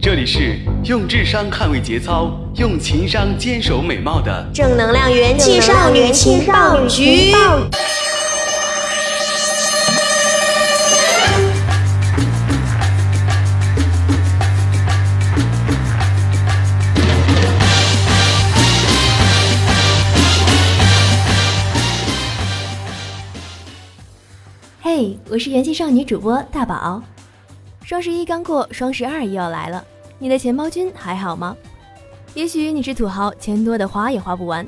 这里是用智商捍卫节操，用情商坚守美貌的正能量元气少女情报局。嘿，我是元气少女主播大宝。双十一刚过，双十二又要来了，你的钱包君还好吗？也许你是土豪，钱多的花也花不完。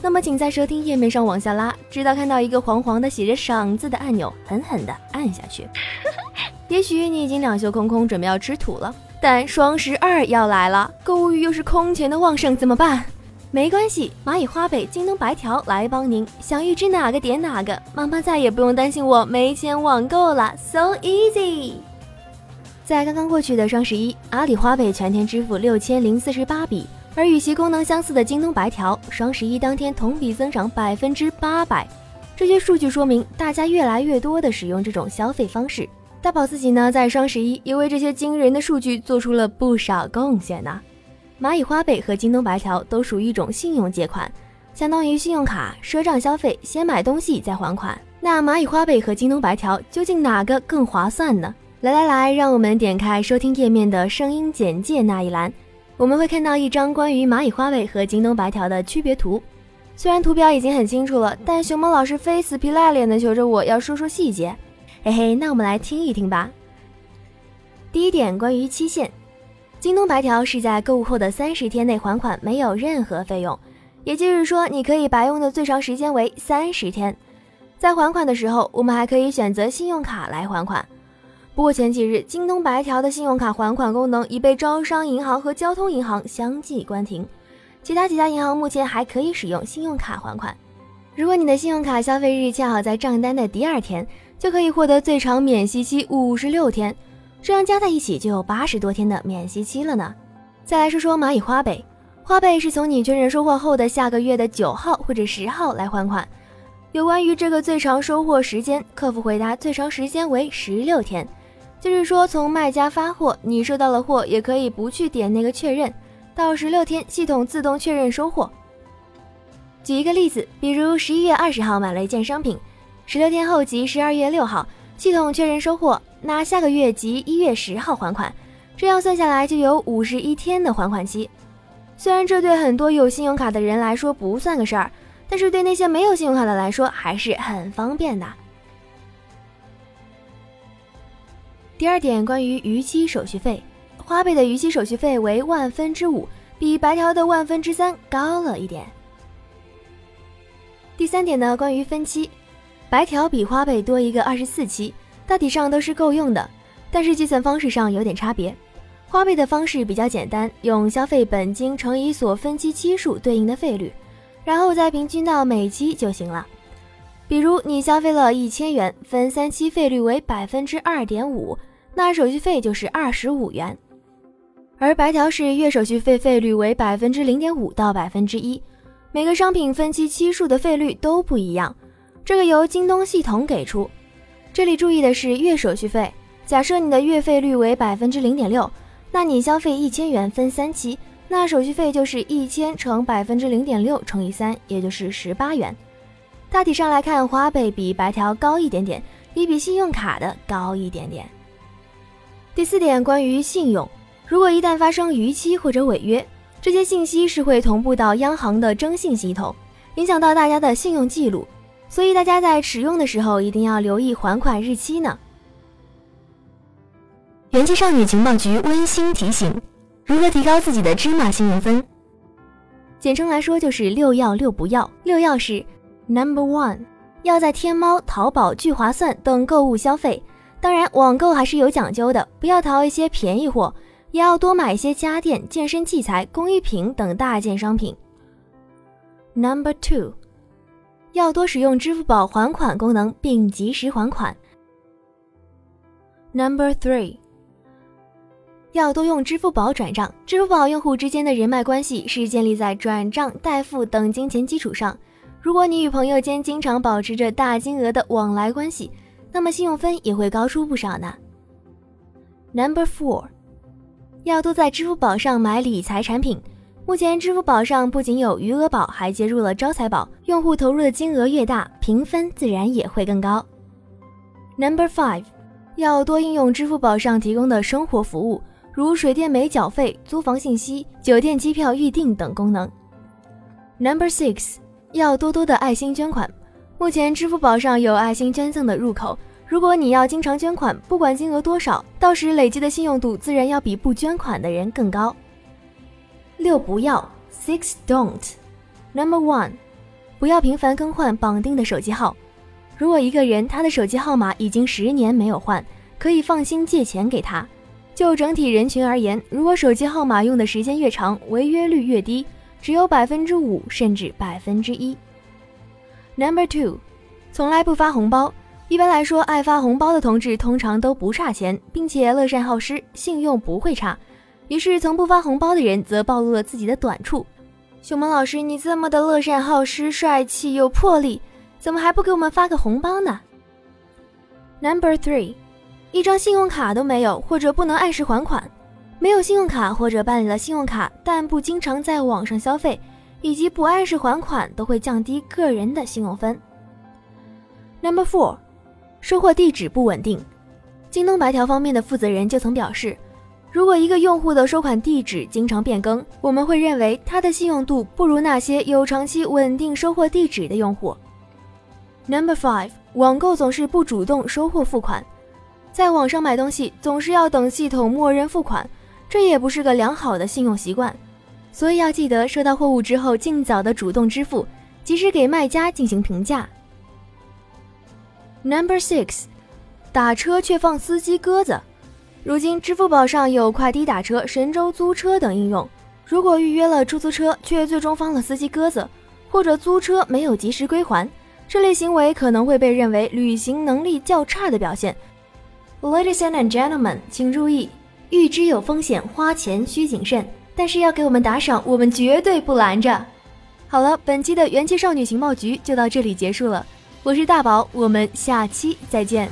那么，请在收听页面上往下拉，直到看到一个黄黄的写着“赏”字的按钮，狠狠地按下去。也许你已经两袖空空，准备要吃土了。但双十二要来了，购物欲又是空前的旺盛，怎么办？没关系，蚂蚁花呗、京东白条来帮您，想预支哪个点哪个，妈妈再也不用担心我没钱网购了，so easy。在刚刚过去的双十一，阿里花呗全天支付六千零四十八笔，而与其功能相似的京东白条，双十一当天同比增长百分之八百。这些数据说明，大家越来越多的使用这种消费方式。大宝自己呢，在双十一也为这些惊人的数据做出了不少贡献呢。蚂蚁花呗和京东白条都属于一种信用借款，相当于信用卡赊账消费，先买东西再还款。那蚂蚁花呗和京东白条究竟哪个更划算呢？来来来，让我们点开收听页面的声音简介那一栏，我们会看到一张关于蚂蚁花呗和京东白条的区别图。虽然图表已经很清楚了，但熊猫老师非死皮赖脸的求着我要说说细节。嘿嘿，那我们来听一听吧。第一点，关于期限，京东白条是在购物后的三十天内还款，没有任何费用，也就是说，你可以白用的最长时间为三十天。在还款的时候，我们还可以选择信用卡来还款。不过前几日，京东白条的信用卡还款功能已被招商银行和交通银行相继关停，其他几家银行目前还可以使用信用卡还款。如果你的信用卡消费日恰好在账单的第二天，就可以获得最长免息期五十六天，这样加在一起就有八十多天的免息期了呢。再来说说蚂蚁花呗，花呗是从你确认收货后的下个月的九号或者十号来还款。有关于这个最长收货时间，客服回答最长时间为十六天。就是说，从卖家发货，你收到了货，也可以不去点那个确认，到十六天系统自动确认收货。举一个例子，比如十一月二十号买了一件商品，十六天后即十二月六号系统确认收货，那下个月即一月十号还款，这样算下来就有五十一天的还款期。虽然这对很多有信用卡的人来说不算个事儿，但是对那些没有信用卡的来说还是很方便的。第二点，关于逾期手续费，花呗的逾期手续费为万分之五，比白条的万分之三高了一点。第三点呢，关于分期，白条比花呗多一个二十四期，大体上都是够用的，但是计算方式上有点差别。花呗的方式比较简单，用消费本金乘以所分期期数对应的费率，然后再平均到每期就行了。比如你消费了一千元，分三期费率为百分之二点五。那手续费就是二十五元，而白条是月手续费费率为百分之零点五到百分之一，每个商品分期期数的费率都不一样，这个由京东系统给出。这里注意的是月手续费，假设你的月费率为百分之零点六，那你消费一千元分三期，那手续费就是一千乘百分之零点六乘以三，也就是十八元。大体上来看，花呗比白条高一点点，也比信用卡的高一点点。第四点，关于信用，如果一旦发生逾期或者违约，这些信息是会同步到央行的征信系统，影响到大家的信用记录，所以大家在使用的时候一定要留意还款日期呢。元气少女情报局温馨提醒：如何提高自己的芝麻信用分？简称来说就是六要六不要。六要是：Number one，要在天猫、淘宝、聚划算等购物消费。当然，网购还是有讲究的，不要淘一些便宜货，也要多买一些家电、健身器材、工艺品等大件商品。Number two，要多使用支付宝还款功能，并及时还款。Number three，要多用支付宝转账。支付宝用户之间的人脉关系是建立在转账、代付等金钱基础上。如果你与朋友间经常保持着大金额的往来关系，那么信用分也会高出不少呢。Number four，要多在支付宝上买理财产品。目前支付宝上不仅有余额宝，还接入了招财宝，用户投入的金额越大，评分自然也会更高。Number five，要多应用支付宝上提供的生活服务，如水电煤缴费、租房信息、酒店机票预订等功能。Number six，要多多的爱心捐款。目前支付宝上有爱心捐赠的入口。如果你要经常捐款，不管金额多少，到时累积的信用度自然要比不捐款的人更高。六不要，six don't。Number one，不要频繁更换绑定的手机号。如果一个人他的手机号码已经十年没有换，可以放心借钱给他。就整体人群而言，如果手机号码用的时间越长，违约率越低，只有百分之五甚至百分之一。Number two，从来不发红包。一般来说，爱发红包的同志通常都不差钱，并且乐善好施，信用不会差。于是，从不发红包的人则暴露了自己的短处。熊猫老师，你这么的乐善好施、帅气又魄力，怎么还不给我们发个红包呢？Number three，一张信用卡都没有，或者不能按时还款，没有信用卡或者办理了信用卡但不经常在网上消费，以及不按时还款，都会降低个人的信用分。Number four。收货地址不稳定，京东白条方面的负责人就曾表示，如果一个用户的收款地址经常变更，我们会认为他的信用度不如那些有长期稳定收货地址的用户。Number five，网购总是不主动收货付款，在网上买东西总是要等系统默认付款，这也不是个良好的信用习惯，所以要记得收到货物之后尽早的主动支付，及时给卖家进行评价。Number six，打车却放司机鸽子。如今支付宝上有快滴打车、神州租车等应用。如果预约了出租车却最终放了司机鸽子，或者租车没有及时归还，这类行为可能会被认为旅行能力较差的表现。Ladies and gentlemen，请注意，预知有风险，花钱需谨慎。但是要给我们打赏，我们绝对不拦着。好了，本期的元气少女情报局就到这里结束了。我是大宝，我们下期再见。